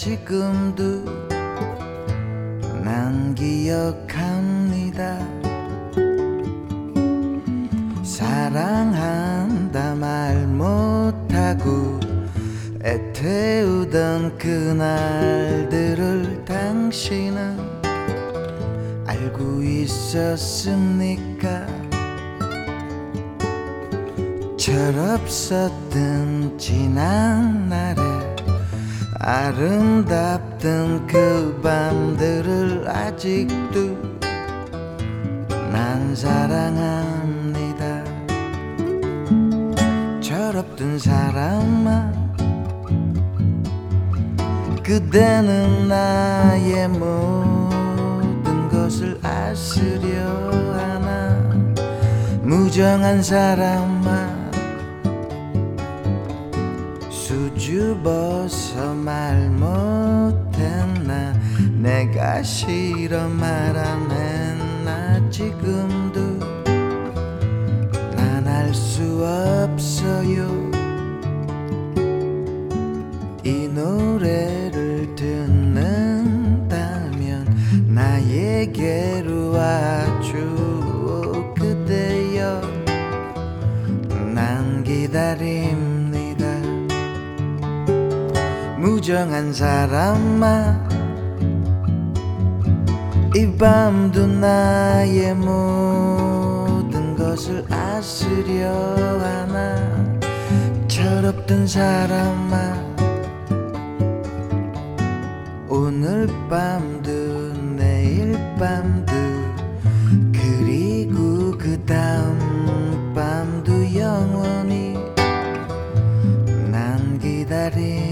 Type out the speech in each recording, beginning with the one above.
기 내가 싫어 말 안 했나 지금도 난 알 수 없어요. 이 노래를 듣는다면 나에게로 와줘 그대여. 난 기다립니다. 무정한 사람아 이 밤도 나의 모든 것을 아시려 하나 철없던 사람아 오늘 밤도 내일 밤도 그리고 그 다음 밤도 영원히 난 기다립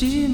없지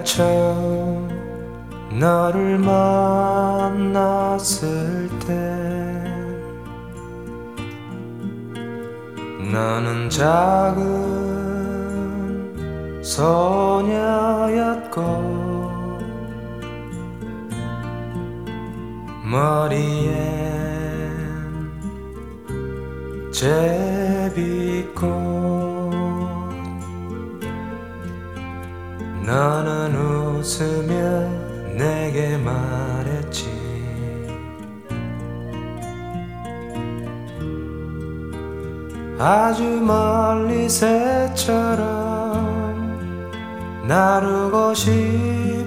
대체 나를 만났을 때 나는 작은 소녀였고 머리에 제비 너는 웃으며 내게 말했지. 아주 멀리 새처럼 나르고 싶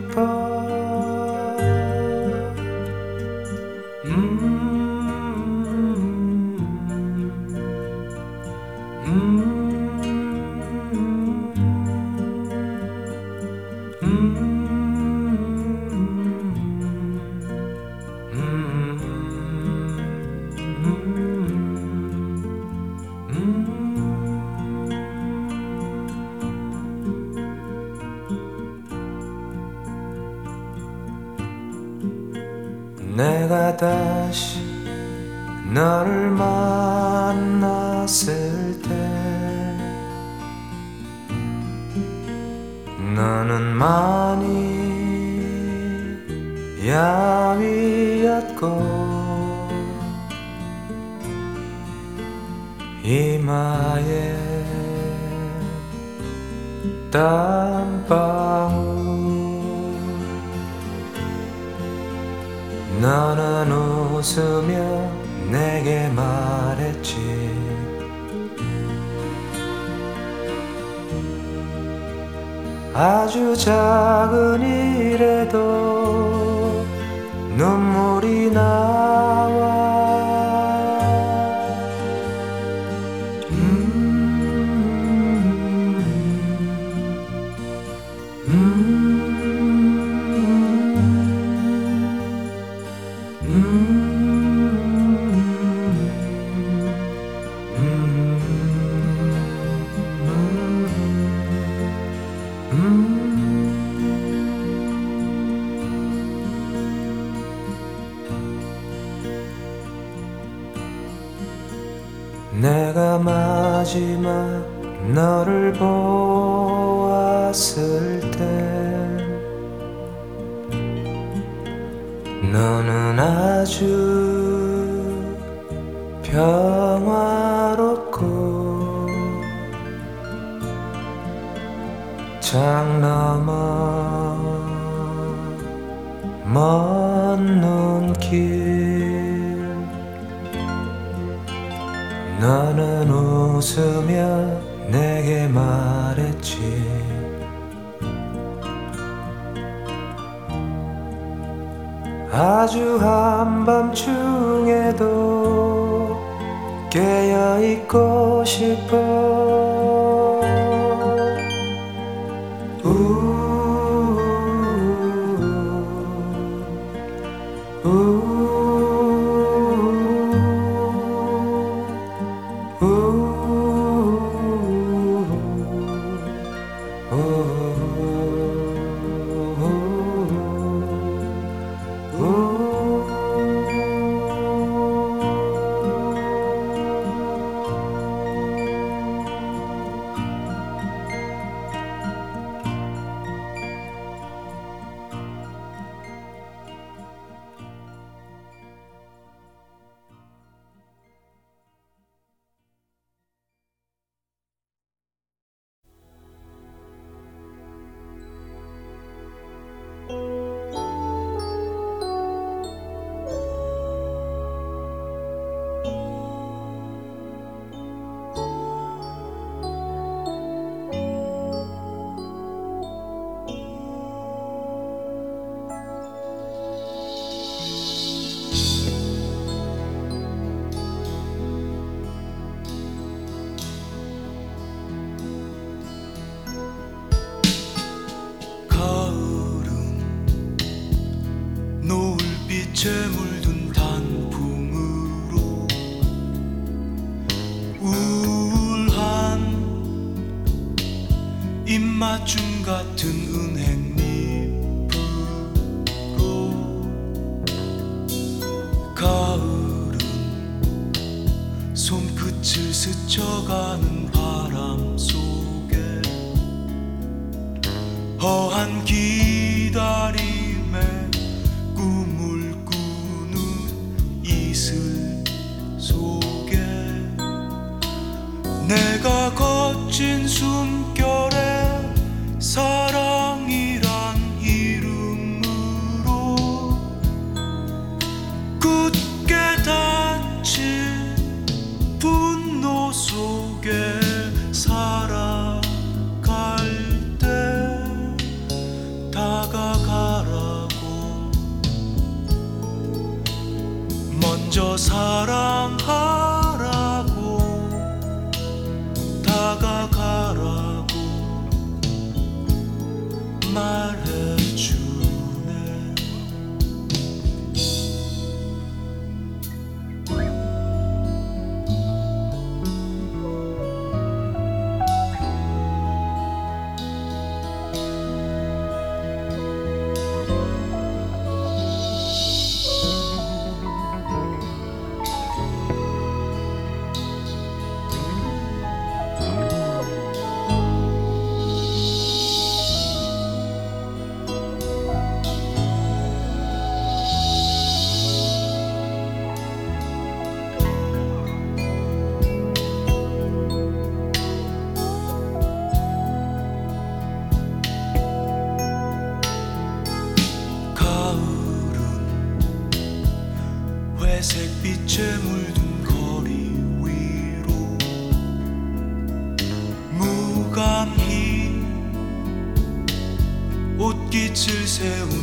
seu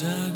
times I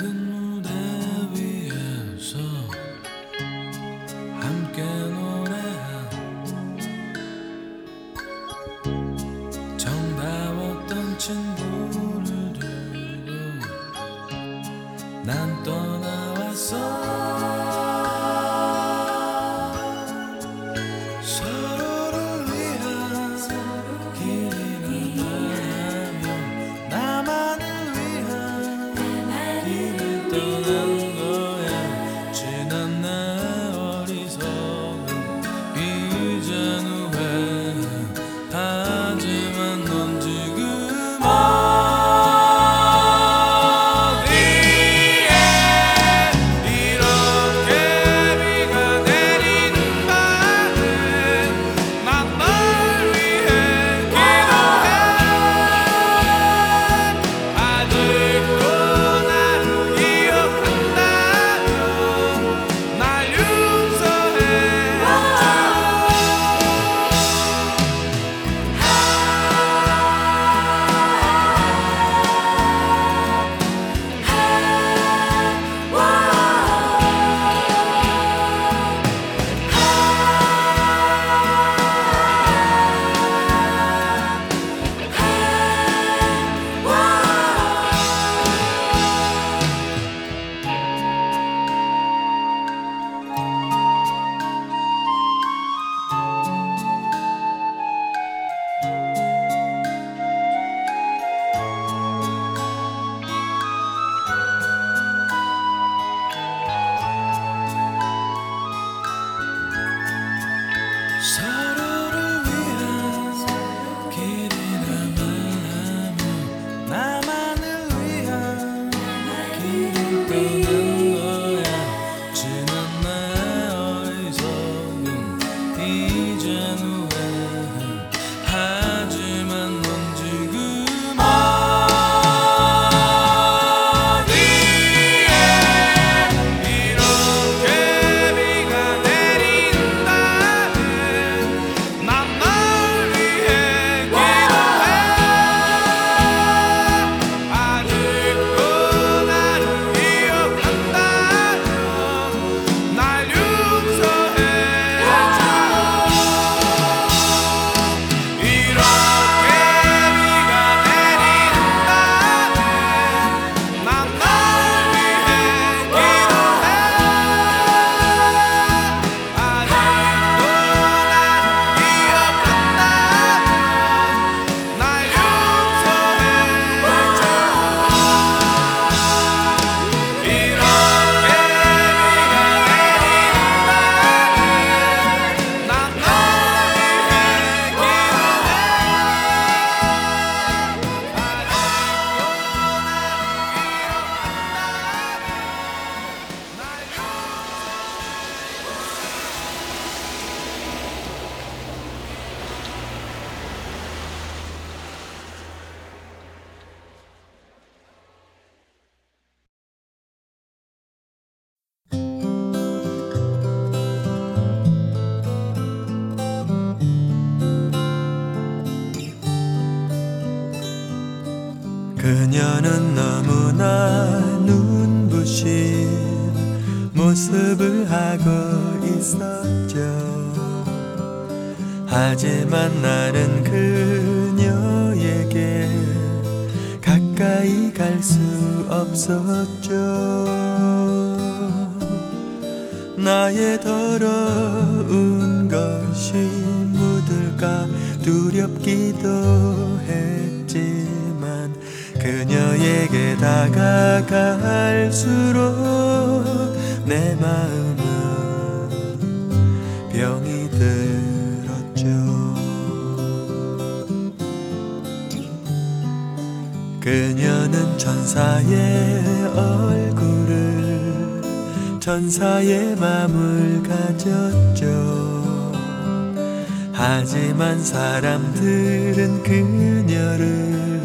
사람들은 그녀를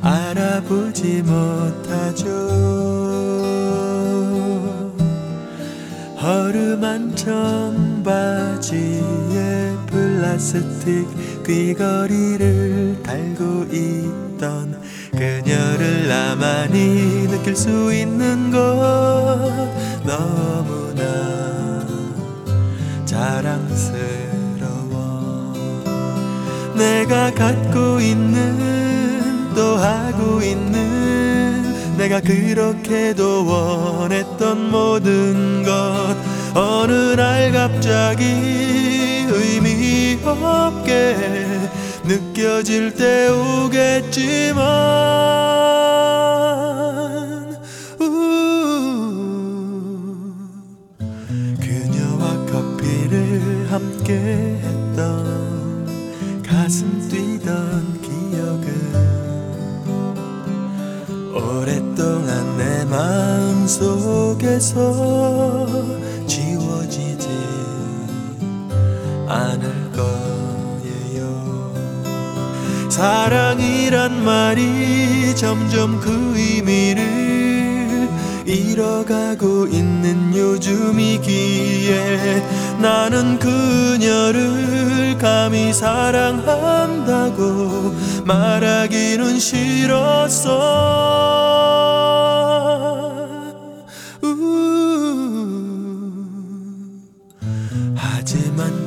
알아보지 못하죠. 허름한 청바지에 플라스틱 귀걸이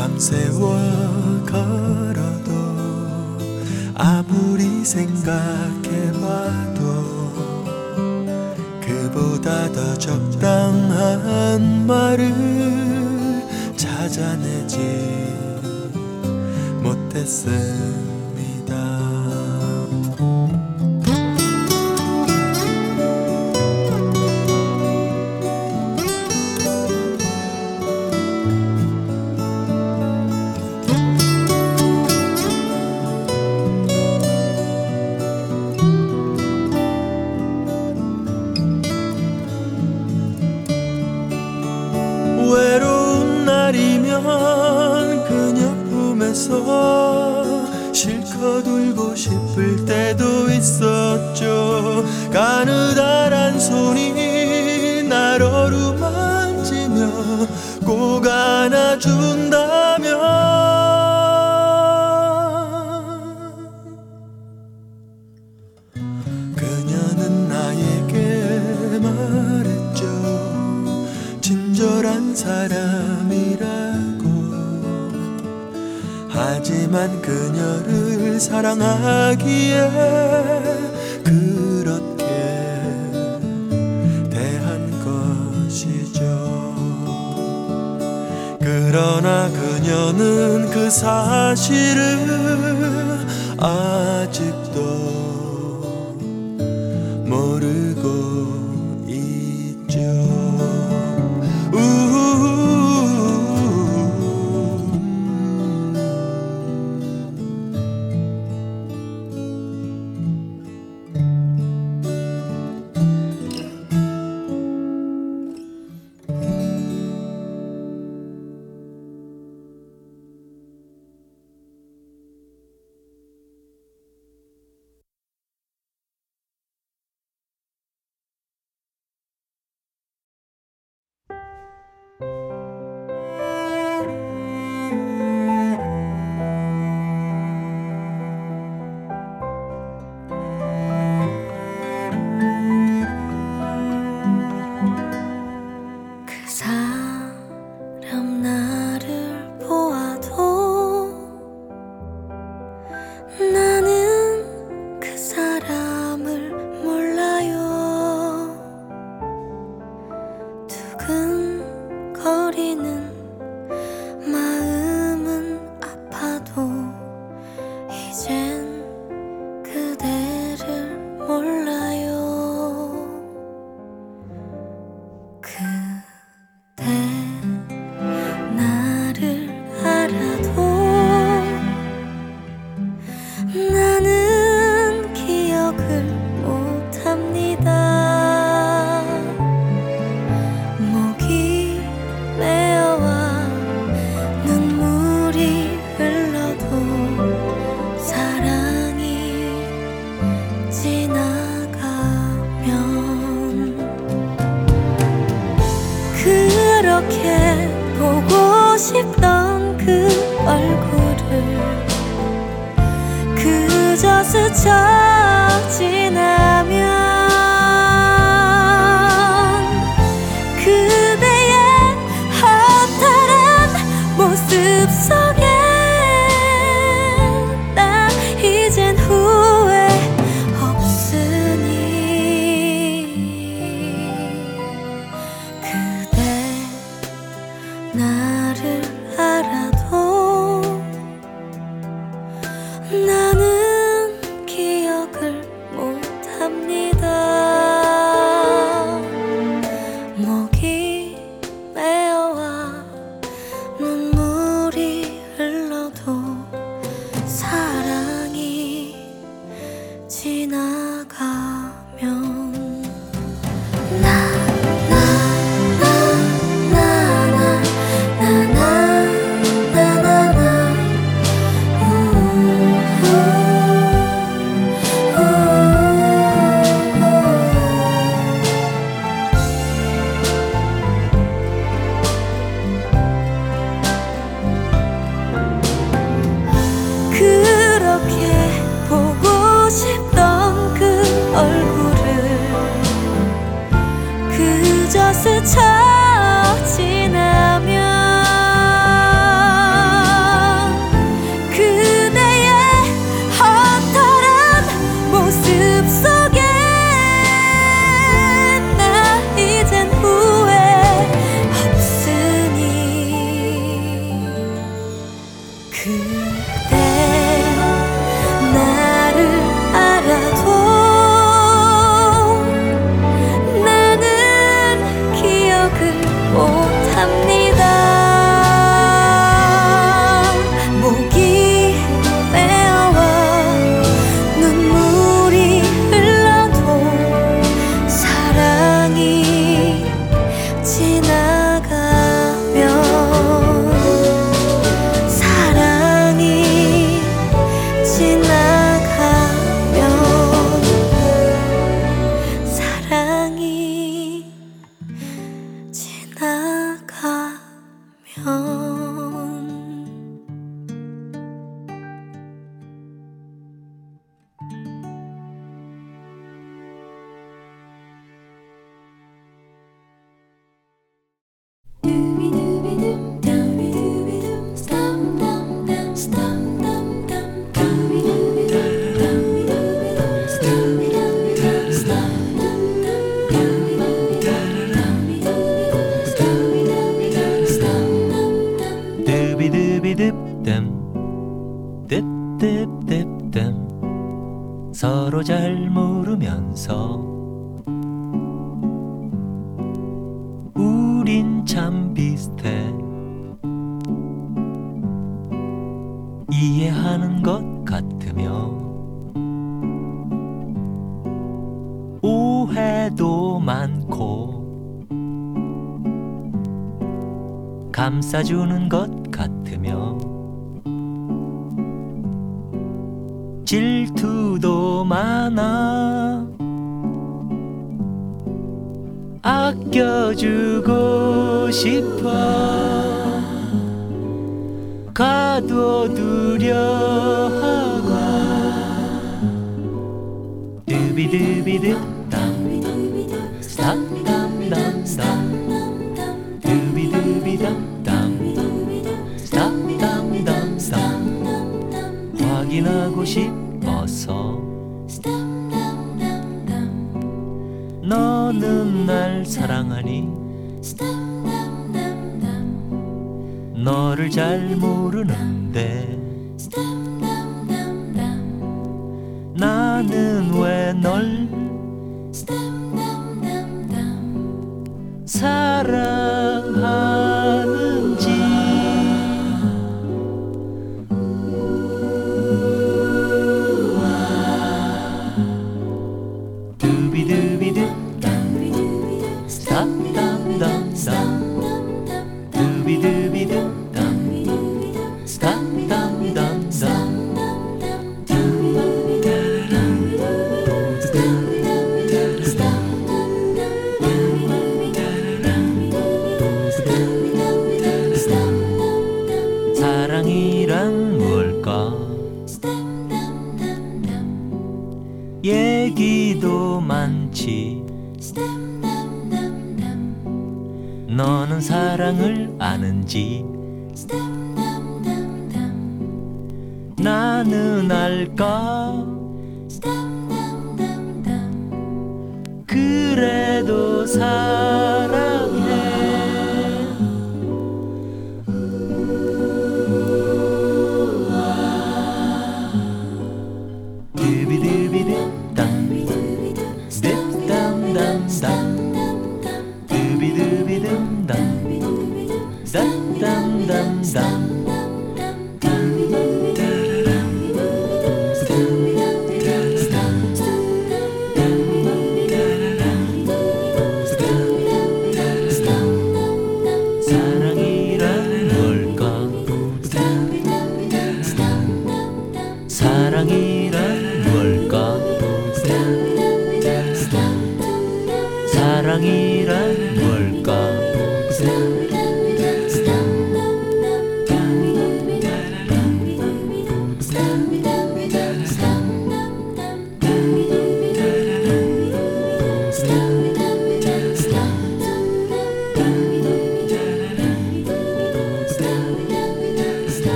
밤새워 걸어도 아무리 생각해봐도 그보다 더 적당한 말을 찾아내지 못했어.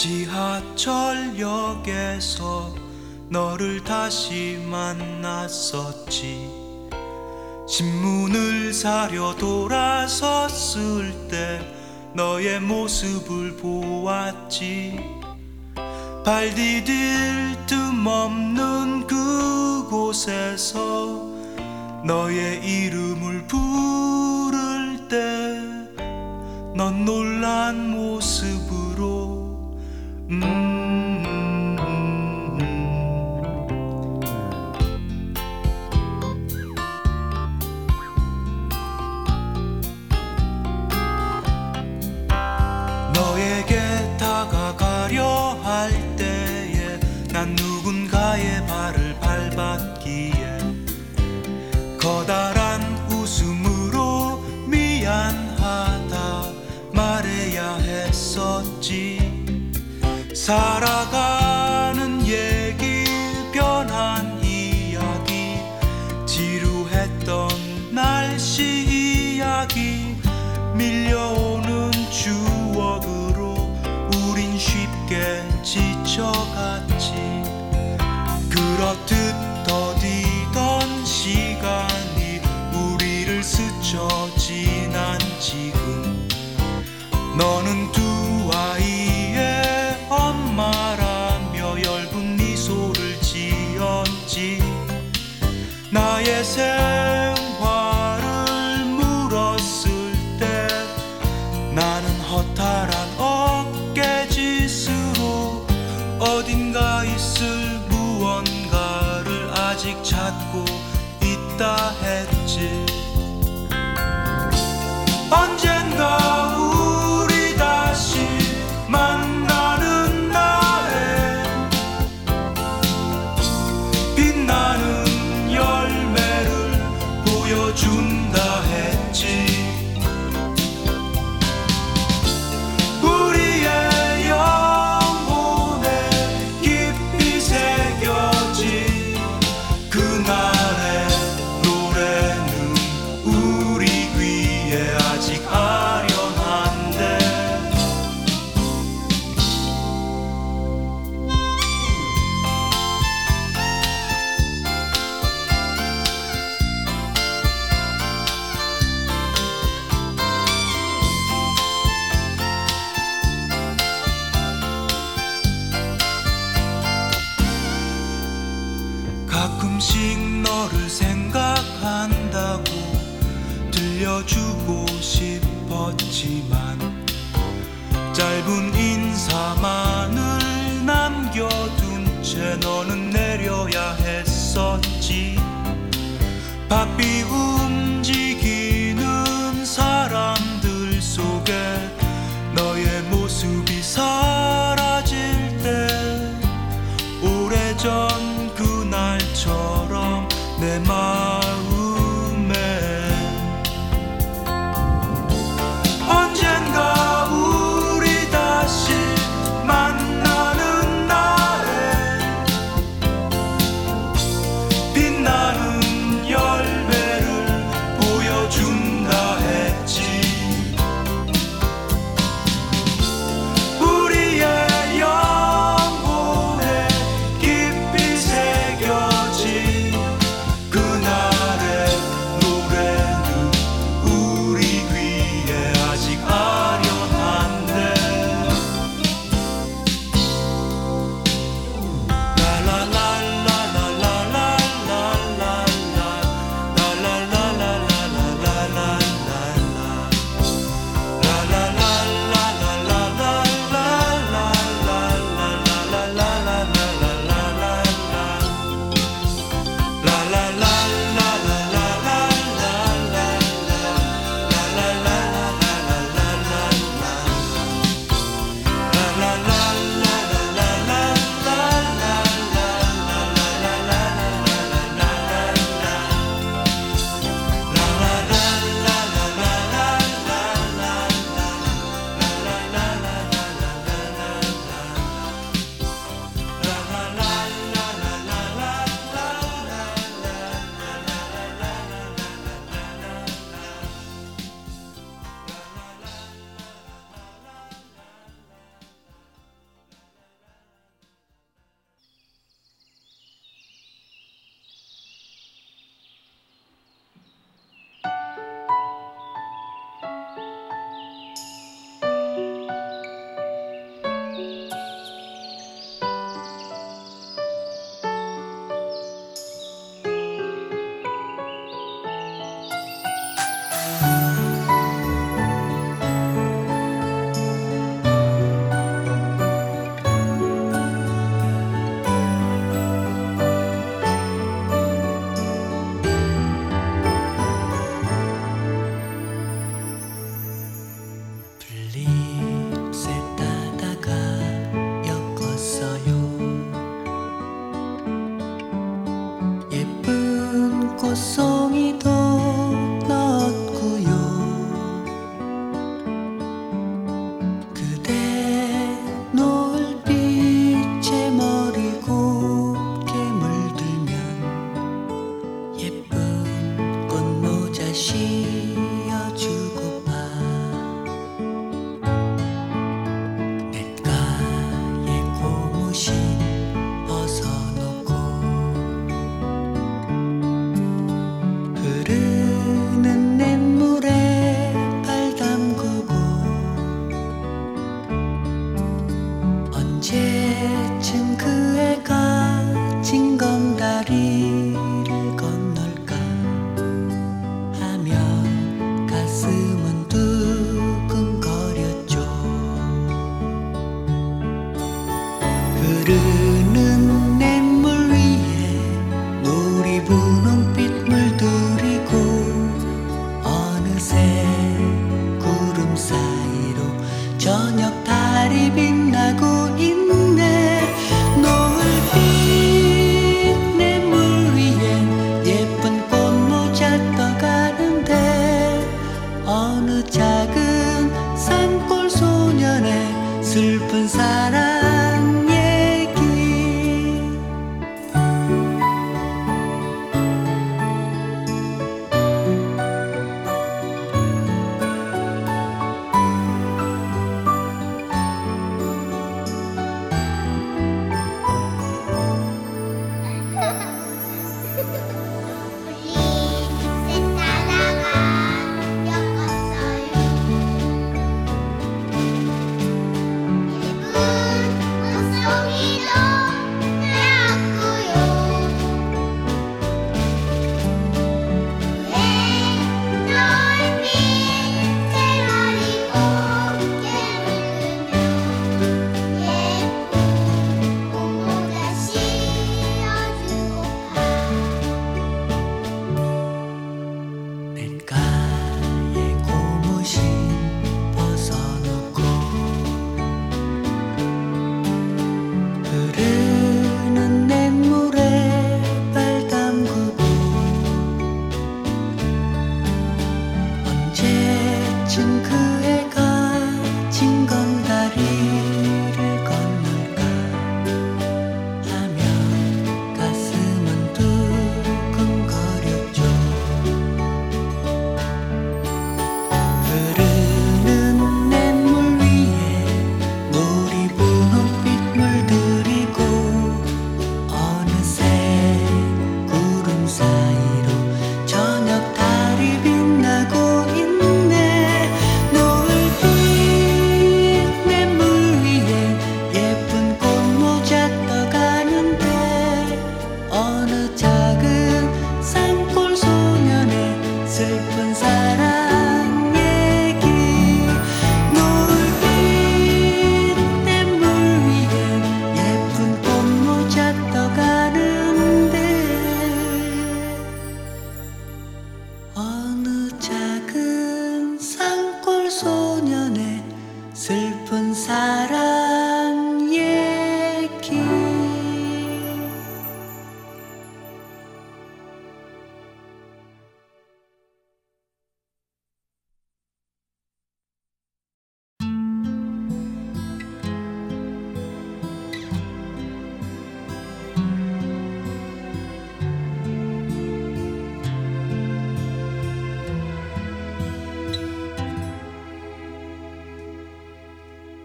지하철역에서 너를 다시 만났었지. 신문을 사려 돌아섰을 때 너의 모습을 보았지. 발 디딜 틈 없는 그곳에서 너의 이름을 부를 때 넌 놀란 음, 너에게 다가가려 할 때에 난 누군가의 발을 밟았기에 커다란 웃음으로 미안하다 말해야 했었지 살아가는 얘기 변한 이야기 지루했던 날씨 이야기 밀려오는 추억으로 우린 쉽게 지쳐갔지. 그렇듯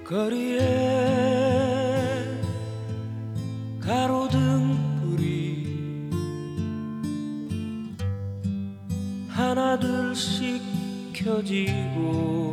거리에 가로등불이 하나 둘씩 켜지고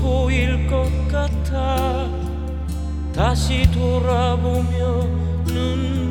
보일 것 같아. 다시 돌아보며 눈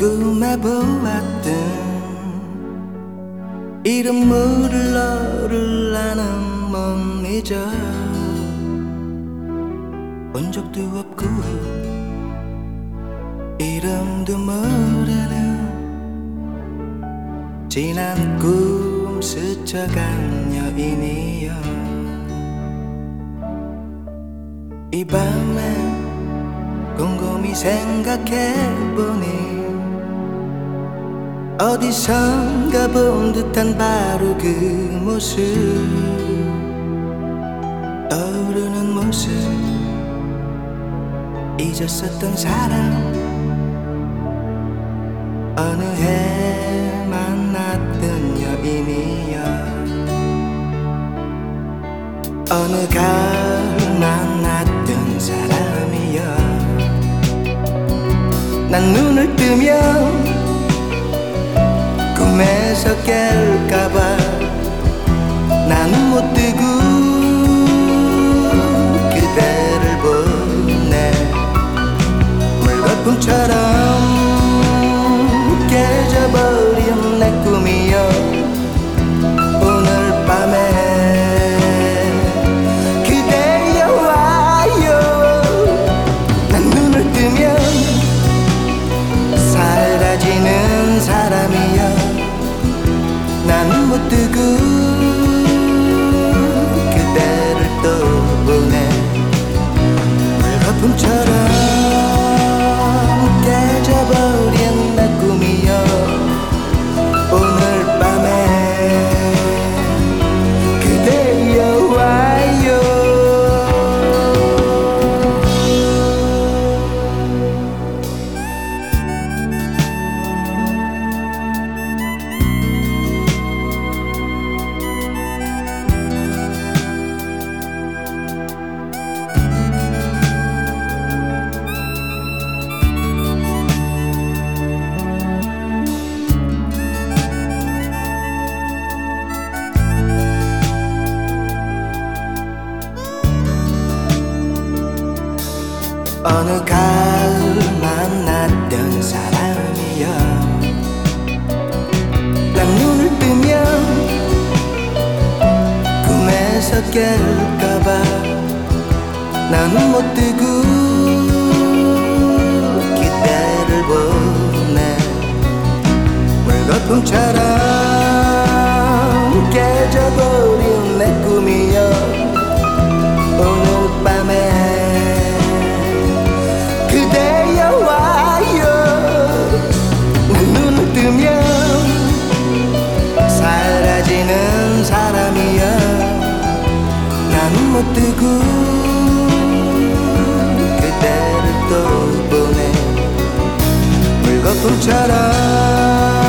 꿈에 보았던 이름 모를 너를 나는 못 잊어 본 적도 없고 이름도 모르는 지난 꿈 스쳐간 여인이여. 이 밤에 곰곰이 생각해보니 어디선가 본 듯한 바로 그 모습. 떠오르는 모습. 잊었었던 사람 어느 해 만났던 여인이여. 어느 가을 만났던 사람이여. 난 눈을 뜨면 꿈에서 깰까봐 나는 못 뜨고 그대를 보네. 물거품처럼 그대를 떠보네 물거품처럼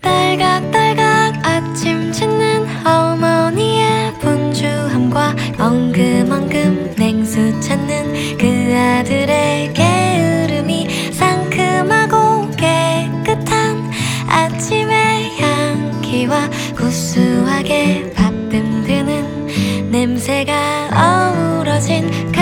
딸각딸각 아침 짖는 어머니의 분주함과 엉금엉금 냉수 찾는 그 아들의 게으름이 상큼하고 깨끗한 아침의 향기와 구수하게 밥 듬드는 냄새가 어우러진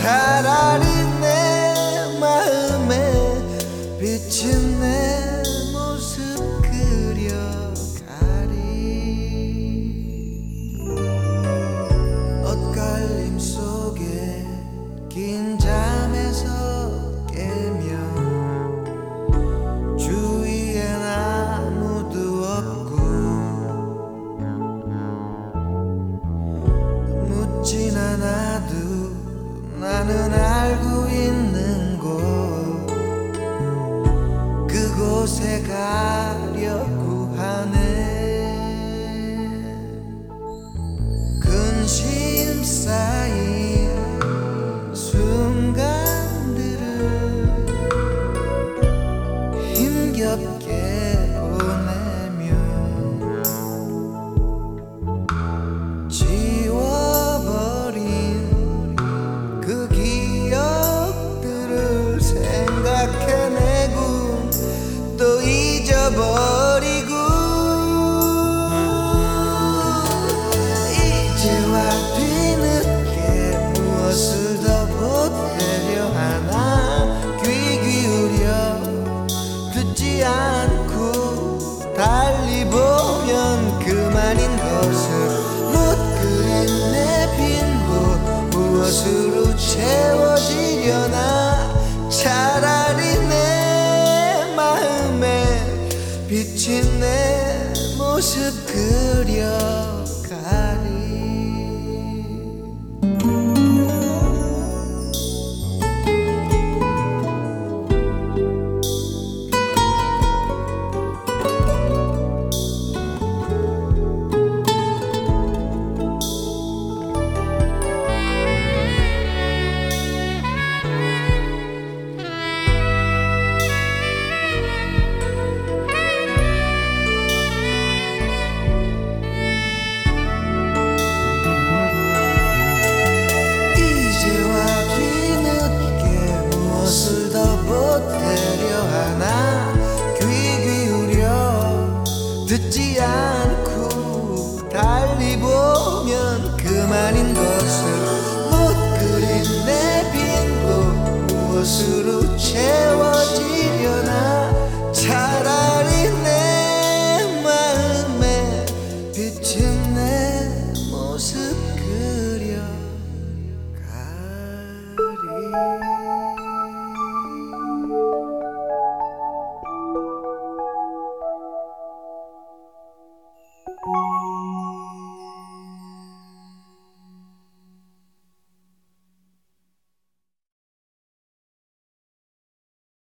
has